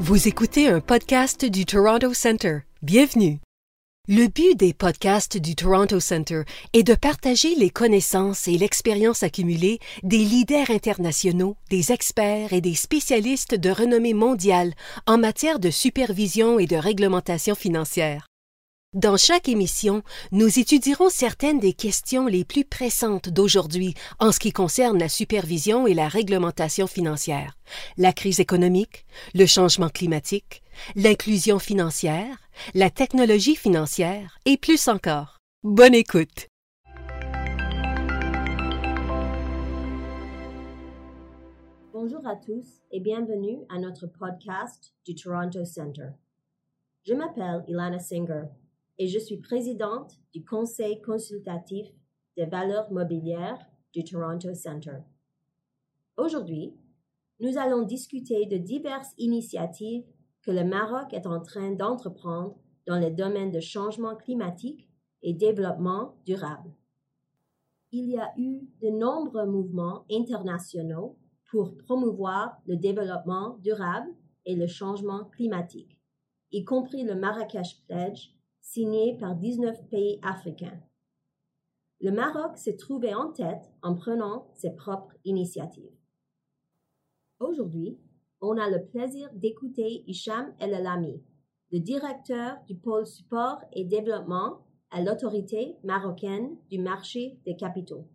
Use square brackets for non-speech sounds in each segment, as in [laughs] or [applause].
Vous écoutez un podcast du Toronto Centre. Bienvenue. Le but des podcasts du Toronto Centre est de partager les connaissances et l'expérience accumulée des leaders internationaux, des experts et des spécialistes de renommée mondiale en matière de supervision et de réglementation financière. Dans chaque émission, nous étudierons certaines des questions les plus pressantes d'aujourd'hui en ce qui concerne la supervision et la réglementation financière, la crise économique, le changement climatique, l'inclusion financière, la technologie financière et plus encore. Bonne écoute. Bonjour à tous et bienvenue à notre podcast du Toronto Centre. Je m'appelle Ilana Singer et je suis présidente du Conseil consultatif des valeurs mobilières du Toronto Centre. Aujourd'hui, nous allons discuter de diverses initiatives que le Maroc est en train d'entreprendre dans les domaines de changement climatique et développement durable. Il y a eu de nombreux mouvements internationaux pour promouvoir le développement durable et le changement climatique, y compris le Marrakech Pledge signé par 19 pays africains. Le Maroc s'est trouvé en tête en prenant ses propres initiatives. Aujourd'hui, on a le plaisir d'écouter Hicham El Alami, le directeur du pôle support et développement à l'autorité marocaine du marché des capitaux.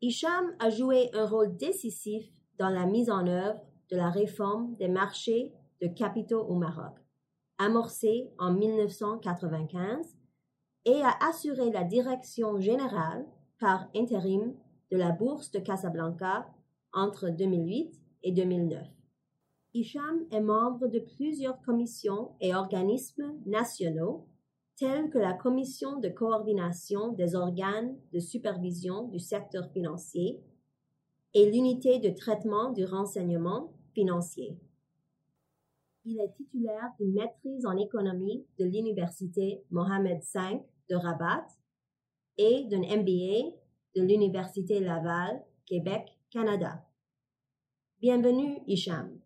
Hicham a joué un rôle décisif dans la mise en œuvre de la réforme des marchés de capitaux au Maroc amorcé en 1995 et a assuré la direction générale par intérim de la Bourse de Casablanca entre 2008 et 2009. Hicham est membre de plusieurs commissions et organismes nationaux tels que la Commission de coordination des organes de supervision du secteur financier et l'unité de traitement du renseignement financier. Il est titulaire d'une maîtrise en économie de l'Université Mohamed V de Rabat et d'un MBA de l'Université Laval, Québec, Canada. Bienvenue, Hicham.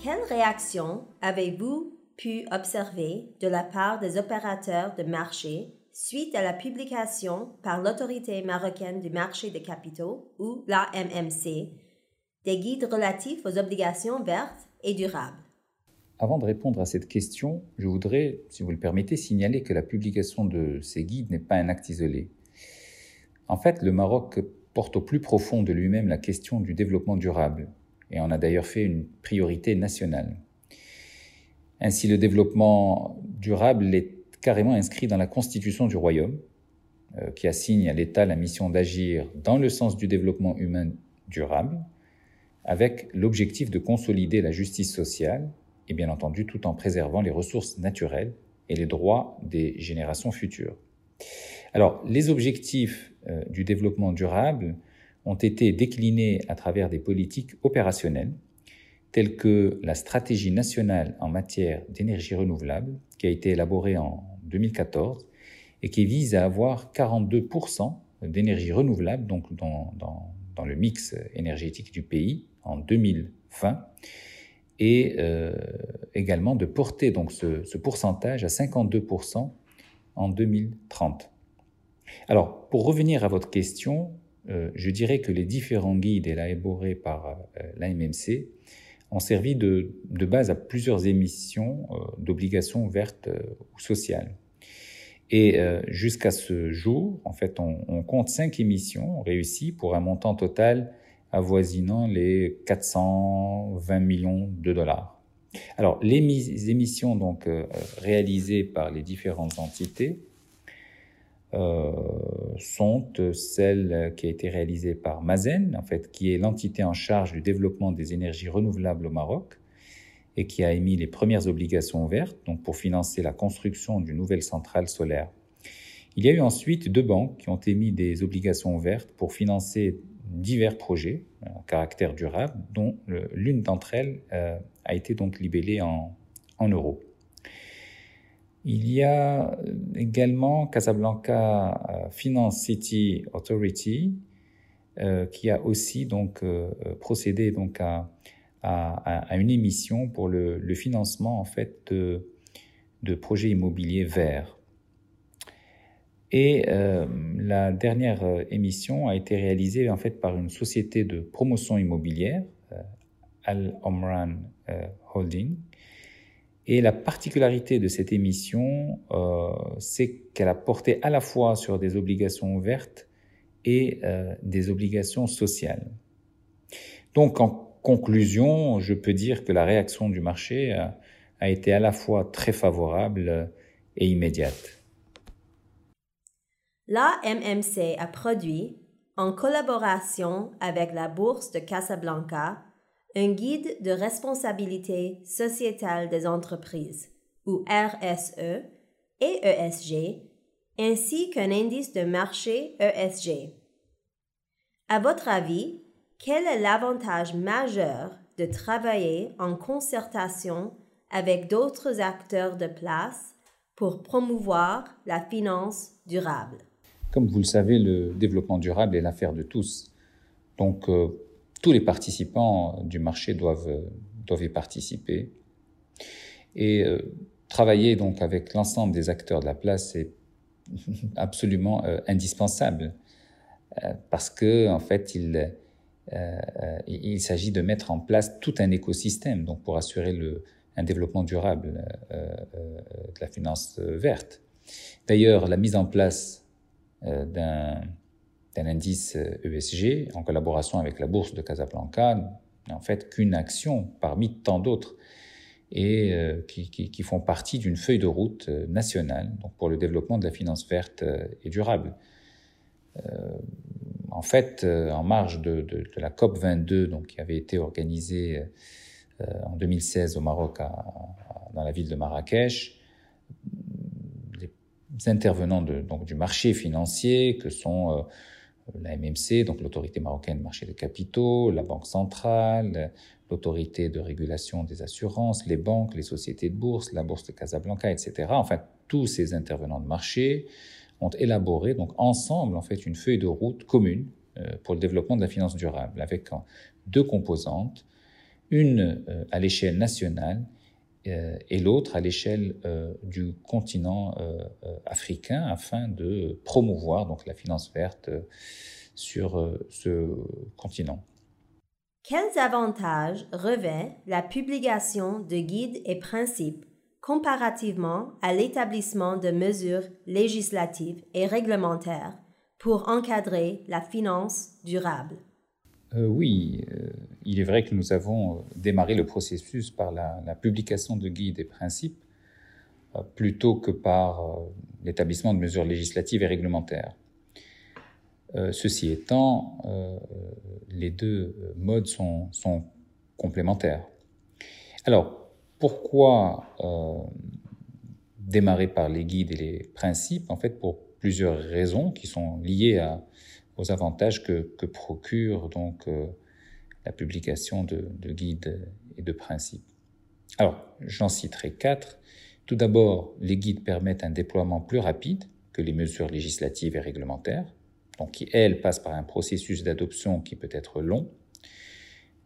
Quelle réaction avez-vous pu observer de la part des opérateurs de marché suite à la publication par l'autorité marocaine du marché des capitaux, ou l'AMMC, des guides relatifs aux obligations vertes et durables. Avant de répondre à cette question, je voudrais, si vous le permettez, signaler que la publication de ces guides n'est pas un acte isolé. En fait, le Maroc porte au plus profond de lui-même la question du développement durable, et en a d'ailleurs fait une priorité nationale. Ainsi, le développement durable est carrément inscrit dans la constitution du royaume, euh, qui assigne à l'État la mission d'agir dans le sens du développement humain durable, avec l'objectif de consolider la justice sociale, et bien entendu tout en préservant les ressources naturelles et les droits des générations futures. Alors, les objectifs euh, du développement durable ont été déclinés à travers des politiques opérationnelles, telles que la stratégie nationale en matière d'énergie renouvelable, qui a été élaborée en 2014 et qui vise à avoir 42% d'énergie renouvelable donc dans, dans, le mix énergétique du pays en 2020 et euh, également de porter donc ce, pourcentage à 52% en 2030. Alors, pour revenir à votre question, euh, je dirais que les différents guides élaborés par euh, l'AMMC ont servi de, base à plusieurs émissions d'obligations vertes ou sociales. Et euh, jusqu'à ce jour, en fait, on, compte cinq émissions réussies pour un montant total avoisinant les 420 millions de dollars. Alors, les émissions donc réalisées par les différentes entités euh, sont celles qui a été réalisée par Mazen, en fait, qui est l'entité en charge du développement des énergies renouvelables au Maroc et qui a émis les premières obligations vertes donc pour financer la construction d'une nouvelle centrale solaire. Il y a eu ensuite deux banques qui ont émis des obligations vertes pour financer divers projets en caractère durable, dont l'une d'entre elles euh, a été donc libellée en, en euros. Il y a également Casablanca Finance City Authority, qui a aussi donc procédé donc à, à, une émission pour le, financement en fait de, de projets immobiliers verts. Et euh, la dernière euh, émission a été réalisée en fait par une société de promotion immobilière, euh, Al Omran Holding. Et la particularité de cette émission, c'est qu'elle a porté à la fois sur des obligations vertes et des obligations sociales. Donc, en conclusion, je peux dire que la réaction du marché a, été à la fois très favorable et immédiate. La MMC a produit, en collaboration avec la Bourse de Casablanca, un guide de responsabilité sociétale des entreprises, ou RSE, et ESG, ainsi qu'un indice de marché ESG. À votre avis, quel est l'avantage majeur de travailler en concertation avec d'autres acteurs de place pour promouvoir la finance durable? Comme vous le savez, le développement durable est l'affaire de tous. Donc, euh, tous les participants du marché doivent, doivent y participer. Et euh, travailler donc avec l'ensemble des acteurs de la place est [laughs] absolument euh, indispensable parce que en fait, il, il s'agit de mettre en place tout un écosystème donc pour assurer le, un développement durable de la finance verte. D'ailleurs, la mise en place euh, d'un indice ESG en collaboration avec la bourse de Casablanca n'est en fait qu'une action parmi tant d'autres et euh, qui, font partie d'une feuille de route euh, nationale pour le développement de la finance verte et durable. En fait, en marge de, de, de, la COP 22, donc qui avait été organisée en 2016 au Maroc, dans la ville de Marrakech, intervenants de, donc, du marché financier, que sont euh, la MMC, donc l'autorité marocaine du marché de capitaux, la Banque centrale, l'autorité de régulation des assurances, les banques, les sociétés de bourse, la bourse de Casablanca, etc. Enfin, tous ces intervenants de marché ont élaboré donc ensemble en fait une feuille de route commune euh, pour le développement de la finance durable avec deux composantes, une euh, à l'échelle nationale euh, et l'autre à l'échelle du continent africain afin de promouvoir donc la finance verte sur ce continent. Quels avantages revêt la publication de guides et principes comparativement à l'établissement de mesures législatives et réglementaires pour encadrer la finance durable euh, oui, euh, il est vrai que nous avons euh, démarré le processus par la, publication de guides et principes plutôt que par l'établissement de mesures législatives et réglementaires. ceci étant, les deux modes sont, sont complémentaires. Alors, pourquoi démarrer par les guides et les principes? En fait, pour plusieurs raisons qui sont liées aux avantages que, procure donc euh, la publication de, guides et de principes. Alors, j'en citerai quatre. Tout d'abord, les guides permettent un déploiement plus rapide que les mesures législatives et réglementaires, donc qui, elles, passent par un processus d'adoption qui peut être long.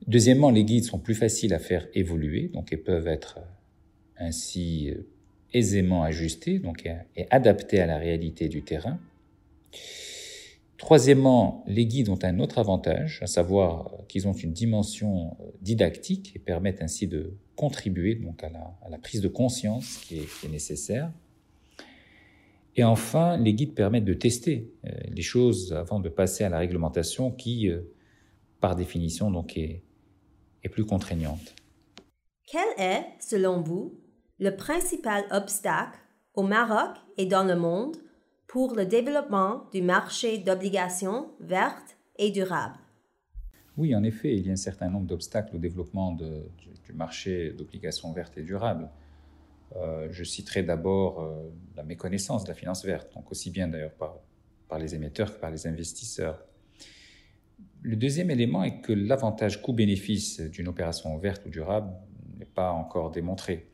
Deuxièmement, les guides sont plus faciles à faire évoluer, donc et peuvent être ainsi euh, aisément ajustés et adaptés à la réalité du terrain. Troisièmement, les guides ont un autre avantage, à savoir qu'ils ont une dimension euh, didactique et permettent ainsi de contribuer donc à, la, prise de conscience qui est, nécessaire. Et enfin, les guides permettent de tester euh, les choses avant de passer à la réglementation qui, euh, par définition, donc est, plus contraignante. Quel est, selon vous, le principal obstacle au Maroc et dans le monde pour le développement du marché d'obligations vertes et durables? Oui, en effet, il y a un certain nombre d'obstacles au développement du, marché d'obligations vertes et durables. Euh, je citerai d'abord euh, la méconnaissance de la finance verte, donc aussi bien d'ailleurs par, par les émetteurs que par les investisseurs. Le deuxième élément est que l'avantage coût-bénéfice d'une opération verte ou durable n'est pas encore démontré.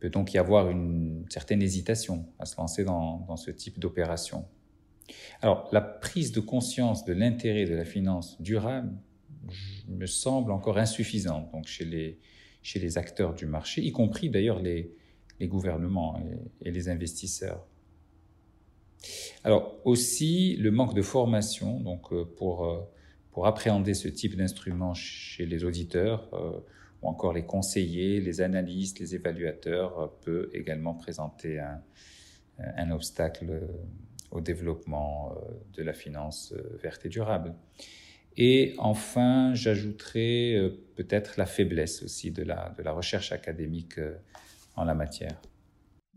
peut donc y avoir une certaine hésitation à se lancer dans, ce type d'opération. Alors, la prise de conscience de l'intérêt de la finance durable me semble encore insuffisante donc chez, les, acteurs du marché, y compris d'ailleurs les, gouvernements et, les investisseurs. Alors aussi le manque de formation donc euh, pour, euh, pour appréhender ce type d'instrument chez les auditeurs euh, ou encore les conseillers, les analystes, les évaluateurs peut également présenter un, obstacle au développement de la finance verte et durable. Et enfin, j'ajouterai peut-être la faiblesse aussi de la recherche académique en la matière.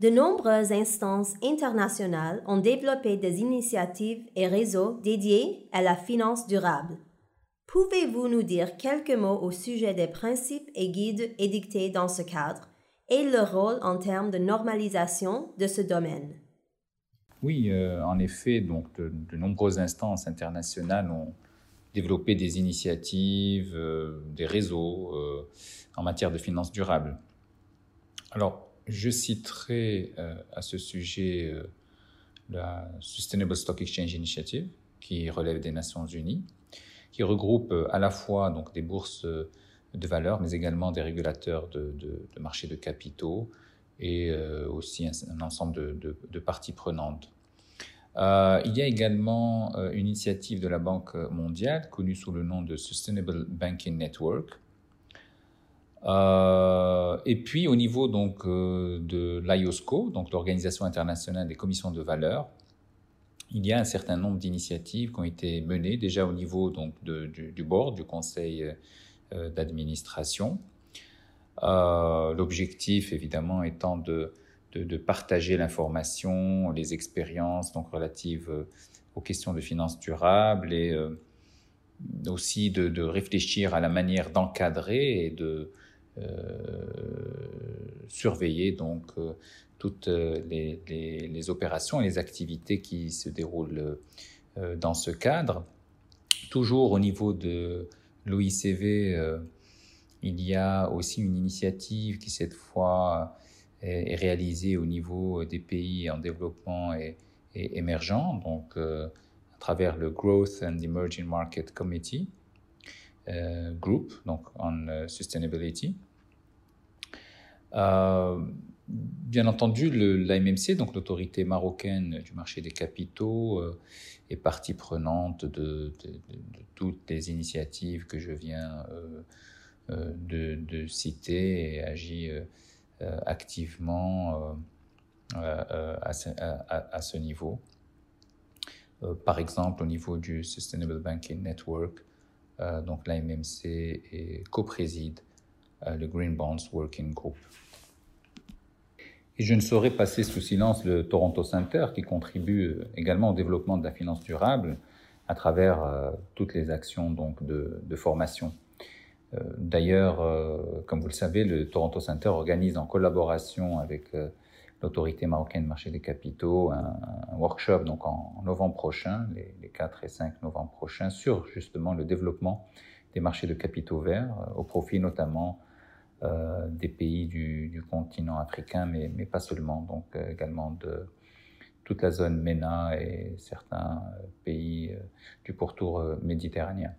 De nombreuses instances internationales ont développé des initiatives et réseaux dédiés à la finance durable. Pouvez-vous nous dire quelques mots au sujet des principes et guides édictés dans ce cadre et leur rôle en termes de normalisation de ce domaine? Oui, euh, en effet, donc de, nombreuses instances internationales ont développé des initiatives, euh, des réseaux euh, en matière de finance durable. Alors, je citerai à ce sujet la Sustainable Stock Exchange Initiative, qui relève des Nations Unies, qui regroupe euh, à la fois donc, des bourses de valeur, mais également des régulateurs de, marchés de capitaux et aussi un, ensemble de, parties prenantes. il y a également une initiative de la Banque mondiale connue sous le nom de Sustainable Banking Network, euh, et puis au niveau donc euh, de l'IOSCO, l'Organisation internationale des commissions de valeur, il y a un certain nombre d'initiatives qui ont été menées déjà au niveau donc du, board, du conseil euh, d'administration. L'objectif évidemment étant de, partager l'information, les expériences donc relatives aux questions de finances durables et aussi de, de, réfléchir à la manière d'encadrer et de euh, surveiller donc euh, toutes euh, les, opérations et les activités qui se déroulent dans ce cadre. Toujours au niveau de l'OICV, il y a aussi une initiative qui cette fois est, réalisée au niveau des pays en développement et, émergents, donc à travers le Growth and Emerging Market Committee, euh, group, donc on euh, sustainability. Euh, bien entendu, l'AMMC, donc l'autorité marocaine du marché des capitaux, est partie prenante de, toutes les initiatives que je viens de, citer et agit activement à ce, niveau. par exemple, au niveau du Sustainable Banking Network, euh, donc la MMC co-préside euh, le Green Bonds Working Group. Et je ne saurais passer sous silence le Toronto Center qui contribue euh, également au développement de la finance durable à travers toutes les actions donc, de, de formation. D'ailleurs, comme vous le savez, le Toronto Center organise en collaboration avec l'autorité marocaine marché des capitaux, un, workshop donc en, novembre prochain, les, 4 et 5 novembre prochains, sur justement le développement des marchés de capitaux verts, euh, au profit notamment euh, des pays du, continent africain, mais, pas seulement, donc euh, également de toute la zone MENA et certains pays du pourtour méditerranéen.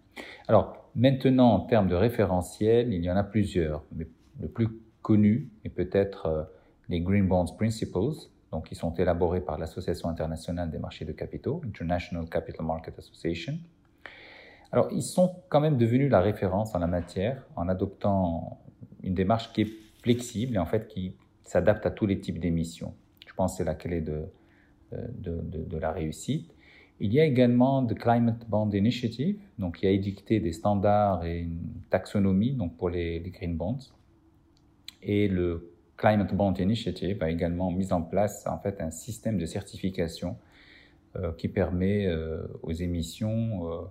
Alors maintenant, en termes de référentiels, il y en a plusieurs, mais le plus connu est peut-être les Green Bonds Principles, donc qui sont élaborés par l'Association internationale des marchés de capitaux, International Capital Market Association. Alors, ils sont quand même devenus la référence en la matière en adoptant une démarche qui est flexible et en fait qui s'adapte à tous les types d'émissions. Je pense que c'est la clé de, euh, de, de, la réussite. Il y a également The Climate Bond Initiative, donc qui a édicté des standards et une taxonomie donc pour les, green bonds. Et le Climate Bond Initiative a également mis en place en fait un système de certification euh, qui permet euh, aux émissions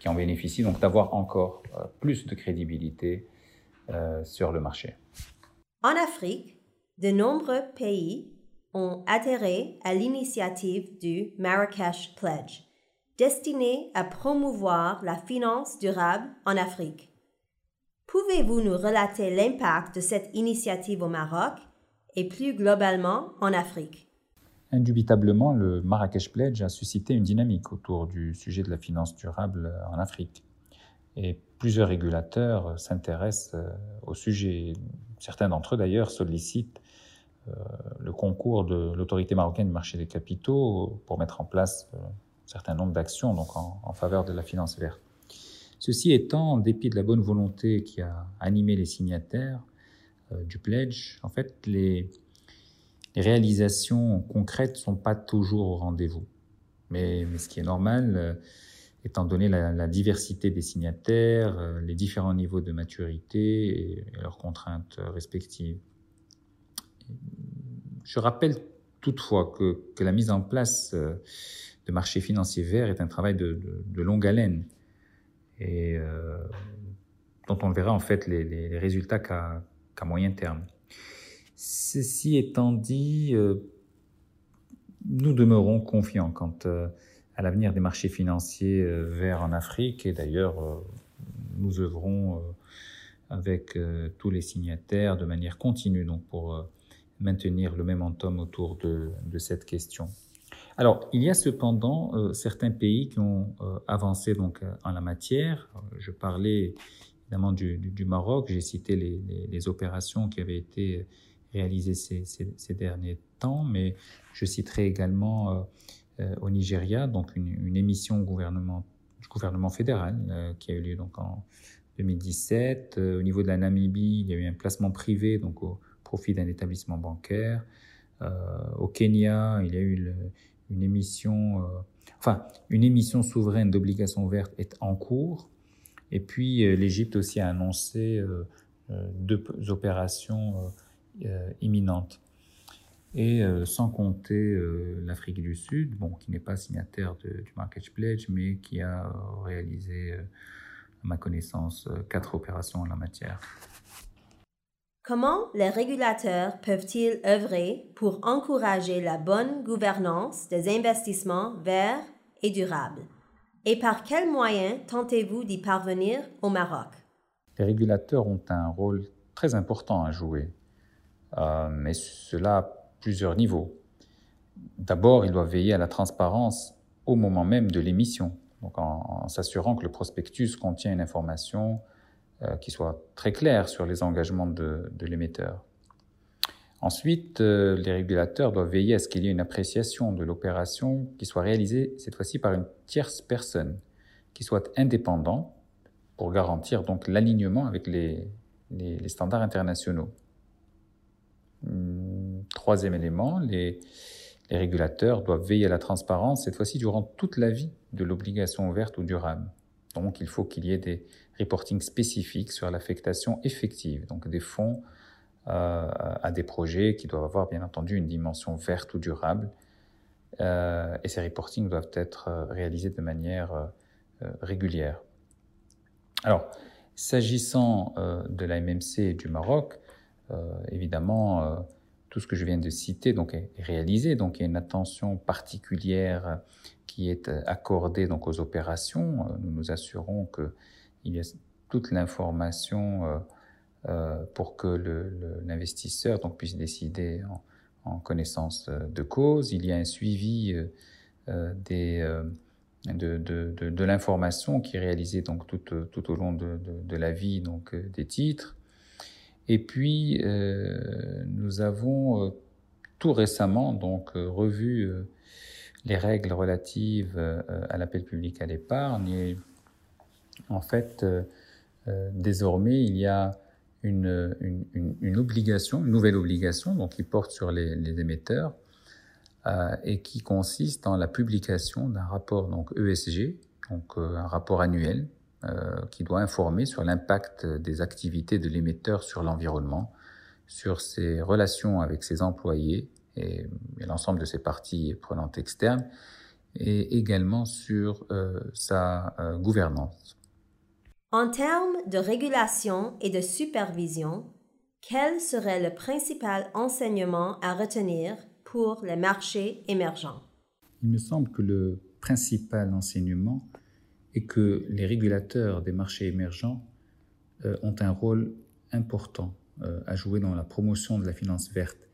qui en bénéficient d'avoir encore plus de crédibilité sur le marché. En Afrique, de nombreux pays ont adhéré à l'initiative du Marrakech Pledge, destinée à promouvoir la finance durable en Afrique. Pouvez-vous nous relater l'impact de cette initiative au Maroc et plus globalement en Afrique? Indubitablement, le Marrakech Pledge a suscité une dynamique autour du sujet de la finance durable en Afrique. Et plusieurs régulateurs s'intéressent euh, au sujet. Certains d'entre eux, d'ailleurs, sollicitent euh, le concours de l'autorité marocaine du marché des capitaux pour mettre en place euh, un certain nombre d'actions donc en, faveur de la finance verte. Ceci étant, en dépit de la bonne volonté qui a animé les signataires du pledge, en fait, les, réalisations concrètes ne sont pas toujours au rendez-vous. Mais, ce qui est normal, étant donné la, diversité des signataires, euh, les différents niveaux de maturité et, leurs contraintes respectives. Je rappelle toutefois que, la mise en place euh, de marchés financiers verts est un travail de, longue haleine et euh, dont on verra en fait les, résultats qu'à moyen terme. Ceci étant dit, nous demeurons confiants quant à l'avenir des marchés financiers euh, verts en Afrique. Et d'ailleurs, euh, nous œuvrons euh, avec tous les signataires de manière continue donc pour maintenir le momentum autour de, cette question. Alors, il y a cependant certains pays qui ont avancé donc en la matière. Je parlais évidemment du, Maroc. J'ai cité les, opérations qui avaient été réalisées ces, derniers temps, mais je citerai également au Nigeria, donc une, émission du gouvernement fédéral euh, qui a eu lieu donc en 2017. Euh, au niveau de la Namibie, il y a eu un placement privé donc au profit d'un établissement bancaire. au Kenya, il y a eu une émission, enfin une émission souveraine d'obligations vertes est en cours. Et puis l'Égypte aussi a annoncé deux opérations imminentes. Et euh, sans compter euh, l'Afrique du Sud, bon, qui n'est pas signataire du Market Pledge, mais qui a réalisé, euh, à ma connaissance, quatre opérations en la matière. Comment les régulateurs peuvent-ils œuvrer pour encourager la bonne gouvernance des investissements verts et durables? Et par quels moyens tentez-vous d'y parvenir au Maroc? Les régulateurs ont un rôle très important à jouer, mais cela plusieurs niveaux. D'abord, il doit veiller à la transparence au moment même de l'émission, donc en, s'assurant que le prospectus contient une information euh, qui soit très claire sur les engagements de, l'émetteur. Ensuite, euh, les régulateurs doivent veiller à ce qu'il y ait une appréciation de l'opération qui soit réalisée cette fois-ci par une tierce personne, qui soit indépendant pour garantir donc l'alignement avec les standards internationaux. Troisième élément, les, régulateurs doivent veiller à la transparence, cette fois-ci durant toute la vie de l'obligation ouverte ou durable. Donc il faut qu'il y ait des reportings spécifiques sur l'affectation effective, donc des fonds euh, à des projets qui doivent avoir bien entendu une dimension verte ou durable. Euh, et ces reportings doivent être euh, réalisés de manière régulière. Alors, s'agissant de la MMC et du Maroc, évidemment, tout ce que je viens de citer donc, est réalisé. Donc, il y a une attention particulière qui est accordée donc, aux opérations. Nous nous assurons qu'il y a toute l'information euh, pour que l'investisseur donc, puisse décider en, connaissance de cause. Il y a un suivi de, de, l'information qui est réalisée donc, tout, tout au long de, la vie donc, des titres. Et puis, euh, nous avons euh, tout récemment donc euh, revu les règles relatives à l'appel public à l'épargne. Et en fait, désormais, il y a une, une, une, obligation, une nouvelle obligation, donc qui porte sur les, les émetteurs et qui consiste en la publication d'un rapport donc ESG, donc un rapport annuel euh, qui doit informer sur l'impact des activités de l'émetteur sur l'environnement, sur ses relations avec ses employés et, l'ensemble de ses parties prenantes externes, et également sur euh, sa euh, gouvernance. En termes de régulation et de supervision, quel serait le principal enseignement à retenir pour les marchés émergents? Il me semble que le principal enseignement et que les régulateurs des marchés émergents euh, ont un rôle important euh, à jouer dans la promotion de la finance verte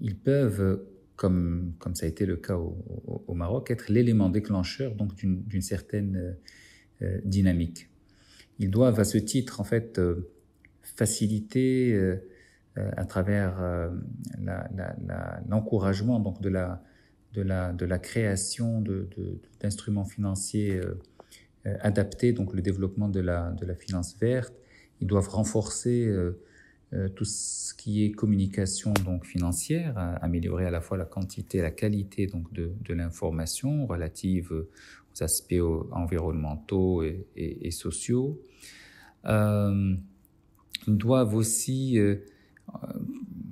ils peuvent, comme, ça a été le cas au, Maroc, être l'élément déclencheur donc d'une certaine dynamique. Ils doivent à ce titre en fait faciliter à travers l'encouragement donc de la de de création d'instruments financiers euh, euh, adaptés, donc le développement de la, de la finance verte. Ils doivent renforcer euh, tout ce qui est communication donc financière, améliorer à la fois la quantité et la qualité donc de, de l'information relative aux aspects environnementaux et, et, sociaux. Euh, ils doivent aussi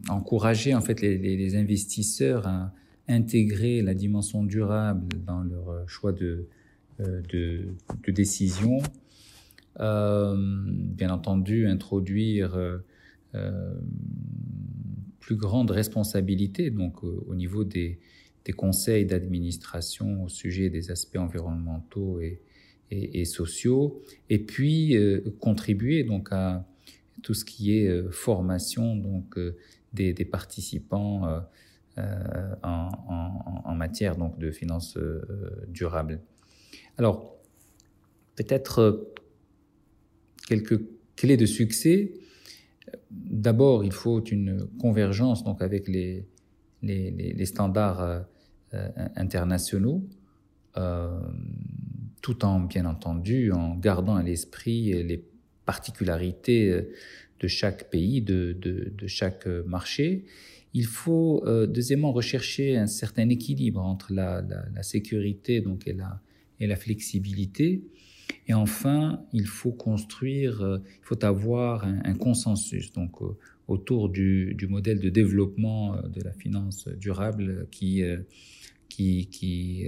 encourager en fait les, les, investisseurs à, intégrer la dimension durable dans leur choix de, euh, de, de décision. Euh, bien entendu, introduire euh, euh plus grande responsabilité donc au niveau des, conseils d'administration au sujet des aspects environnementaux et, sociaux, et puis euh, contribuer donc à tout ce qui est formation donc des, participants euh, en, matière donc de finances euh, durables. Alors, peut-être euh, quelques clés de succès. D'abord, il faut une convergence donc avec les, les, standards internationaux, tout en, bien entendu, en gardant à l'esprit les particularités de chaque pays, de, de, chaque marché. Il faut euh, deuxièmement rechercher un certain équilibre entre la, sécurité donc et la, et la flexibilité. Et enfin, il faut construire, euh, il faut avoir un, consensus donc euh, autour du, modèle de développement de la finance durable qui qui qui,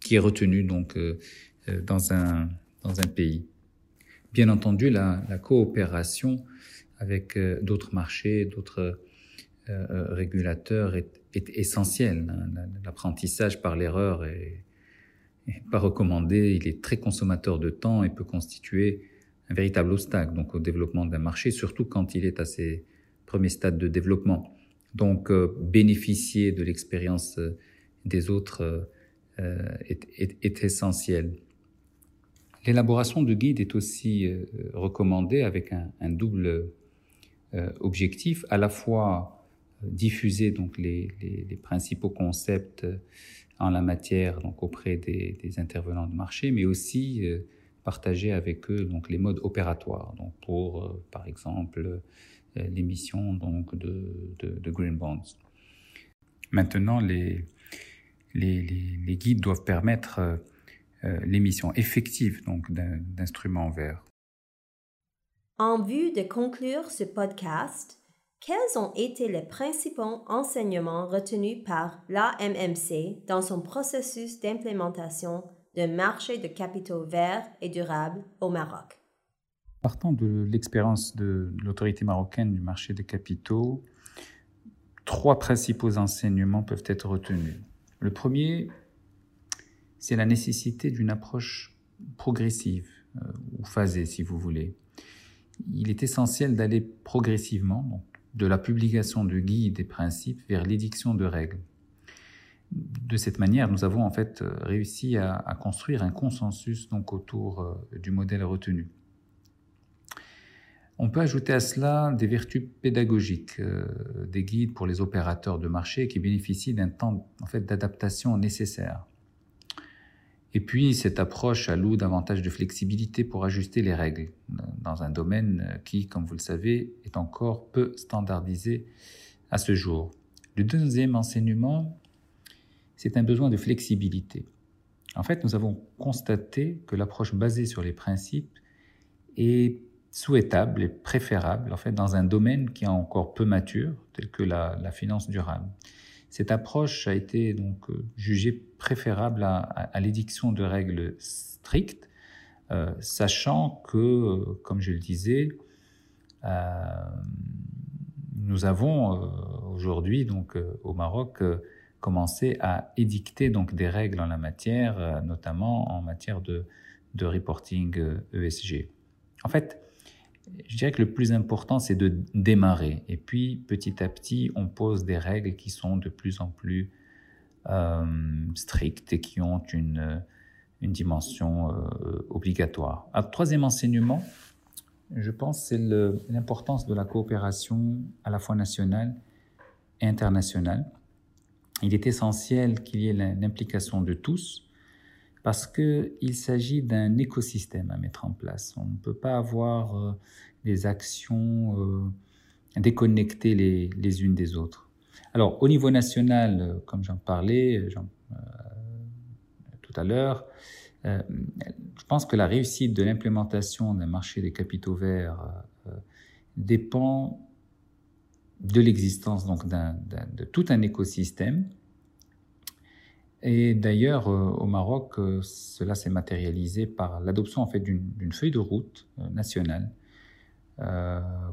qui est retenu donc dans un dans un pays. Bien entendu, la, coopération avec d'autres marchés, d'autres euh, euh, régulateur est, essentiel. Hein. L'apprentissage par l'erreur est, pas recommandé, il est très consommateur de temps et peut constituer un véritable obstacle donc au développement d'un marché, surtout quand il est à ses premiers stades de développement. Donc euh, bénéficier de l'expérience des autres est, essentiel. L'élaboration de guides est aussi recommandée avec un, double objectif, à la fois diffuser donc les, principaux concepts euh, en la matière donc auprès des, intervenants de marché, mais aussi euh, partager avec eux donc les modes opératoires donc pour euh, par exemple l'émission donc de, green bonds. Maintenant les, les, les guides doivent permettre l'émission effective donc d'instruments verts. En vue de conclure ce podcast, quels ont été les principaux enseignements retenus par l'AMMC dans son processus d'implémentation d'un marché de capitaux verts et durables au Maroc? Partant de l'expérience de l'autorité marocaine du marché des capitaux, trois principaux enseignements peuvent être retenus. Le premier, c'est la nécessité d'une approche progressive euh, ou phasée, si vous voulez. Il est essentiel d'aller progressivement, de la publication de guides et principes vers l'édiction de règles. De cette manière, nous avons en fait réussi à, construire un consensus donc autour euh, du modèle retenu. On peut ajouter à cela des vertus pédagogiques, euh, des guides pour les opérateurs de marché qui bénéficient d'un temps en fait d'adaptation nécessaire. Et puis, cette approche alloue davantage de flexibilité pour ajuster les règles dans un domaine qui, comme vous le savez, est encore peu standardisé à ce jour. Le deuxième enseignement, c'est un besoin de flexibilité. En fait, nous avons constaté que l'approche basée sur les principes est souhaitable et préférable en fait dans un domaine qui est encore peu mature, tel que la, la finance durable. Cette approche a été donc euh, jugée préférable à, à, l'édiction de règles strictes, euh, sachant que, euh, comme je le disais, nous avons aujourd'hui donc au Maroc commencé à édicter donc des règles en la matière, notamment en matière de, de reporting ESG. En fait, je dirais que le plus important, c'est de démarrer. Et puis, petit à petit, on pose des règles qui sont de plus en plus euh, strictes et qui ont une, une dimension euh, obligatoire. Troisième enseignement, je pense, c'est l'importance de la coopération à la fois nationale et internationale. Il est essentiel qu'il y ait l'implication de tous parce qu'il s'agit d'un écosystème à mettre en place. On ne peut pas avoir euh, des actions euh, déconnectées les, les, unes des autres. Alors, au niveau national, euh, comme j'en parlais tout à l'heure, je pense que la réussite de l'implémentation d'un marché des capitaux verts dépend de l'existence donc de tout un écosystème et d'ailleurs, euh, au Maroc, euh, cela s'est matérialisé par l'adoption en fait d'une feuille de route euh, nationale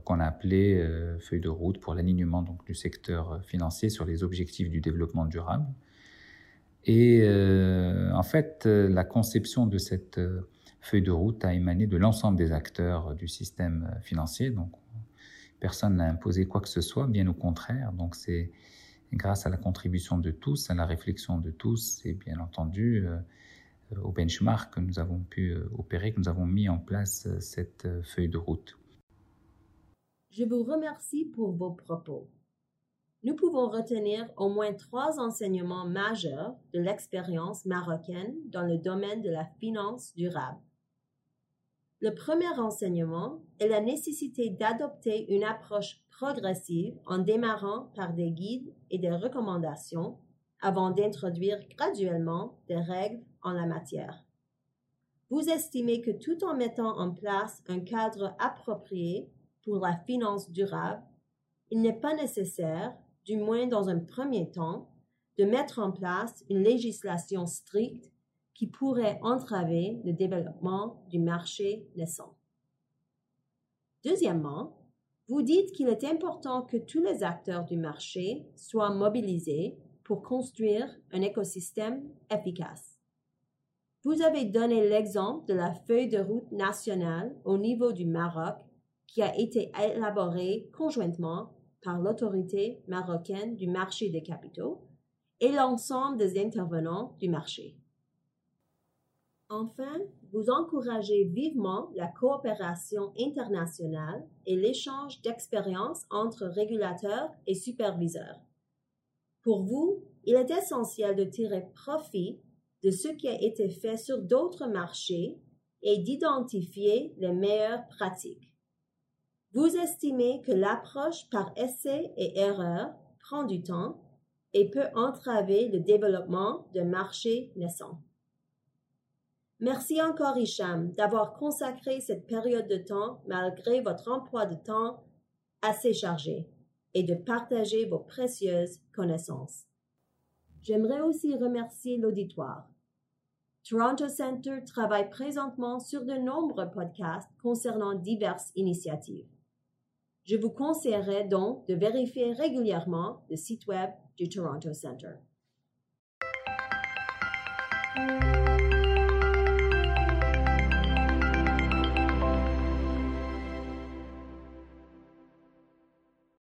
qu'on a appelée feuille de route pour l'alignement donc du secteur financier sur les objectifs du développement durable. Et en fait, la conception de cette feuille de route a émané de l'ensemble des acteurs du système financier. Donc, personne n'a imposé quoi que ce soit, bien au contraire. Donc, c'est grâce à la contribution de tous, à la réflexion de tous et bien entendu euh, au benchmark que nous avons pu euh, opérer, que nous avons mis en place euh, cette feuille de route. Je vous remercie pour vos propos. Nous pouvons retenir au moins trois enseignements majeurs de l'expérience marocaine dans le domaine de la finance durable. Le premier enseignement est la nécessité d'adopter une approche progressive en démarrant par des guides et des recommandations avant d'introduire graduellement des règles en la matière. Vous estimez que tout en mettant en place un cadre approprié pour la finance durable, il n'est pas nécessaire, du moins dans un premier temps, de mettre en place une législation stricte qui pourrait entraver le développement du marché naissant. Deuxièmement, vous dites qu'il est important que tous les acteurs du marché soient mobilisés pour construire un écosystème efficace. Vous avez donné l'exemple de la feuille de route nationale au niveau du Maroc qui a été élaborée conjointement par l'autorité marocaine du marché des capitaux et l'ensemble des intervenants du marché. Enfin, vous encouragez vivement la coopération internationale et l'échange d'expériences entre régulateurs et superviseurs. Pour vous, il est essentiel de tirer profit de ce qui a été fait sur d'autres marchés et d'identifier les meilleures pratiques. Vous estimez que l'approche par essai et erreur prend du temps et peut entraver le développement de marchés naissants. Merci encore, Hicham, d'avoir consacré cette période de temps malgré votre emploi de temps assez chargé et de partager vos précieuses connaissances. J'aimerais aussi remercier l'auditoire. Toronto Center travaille présentement sur de nombreux podcasts concernant diverses initiatives. Je vous conseillerais donc de vérifier régulièrement le site web du Toronto Center.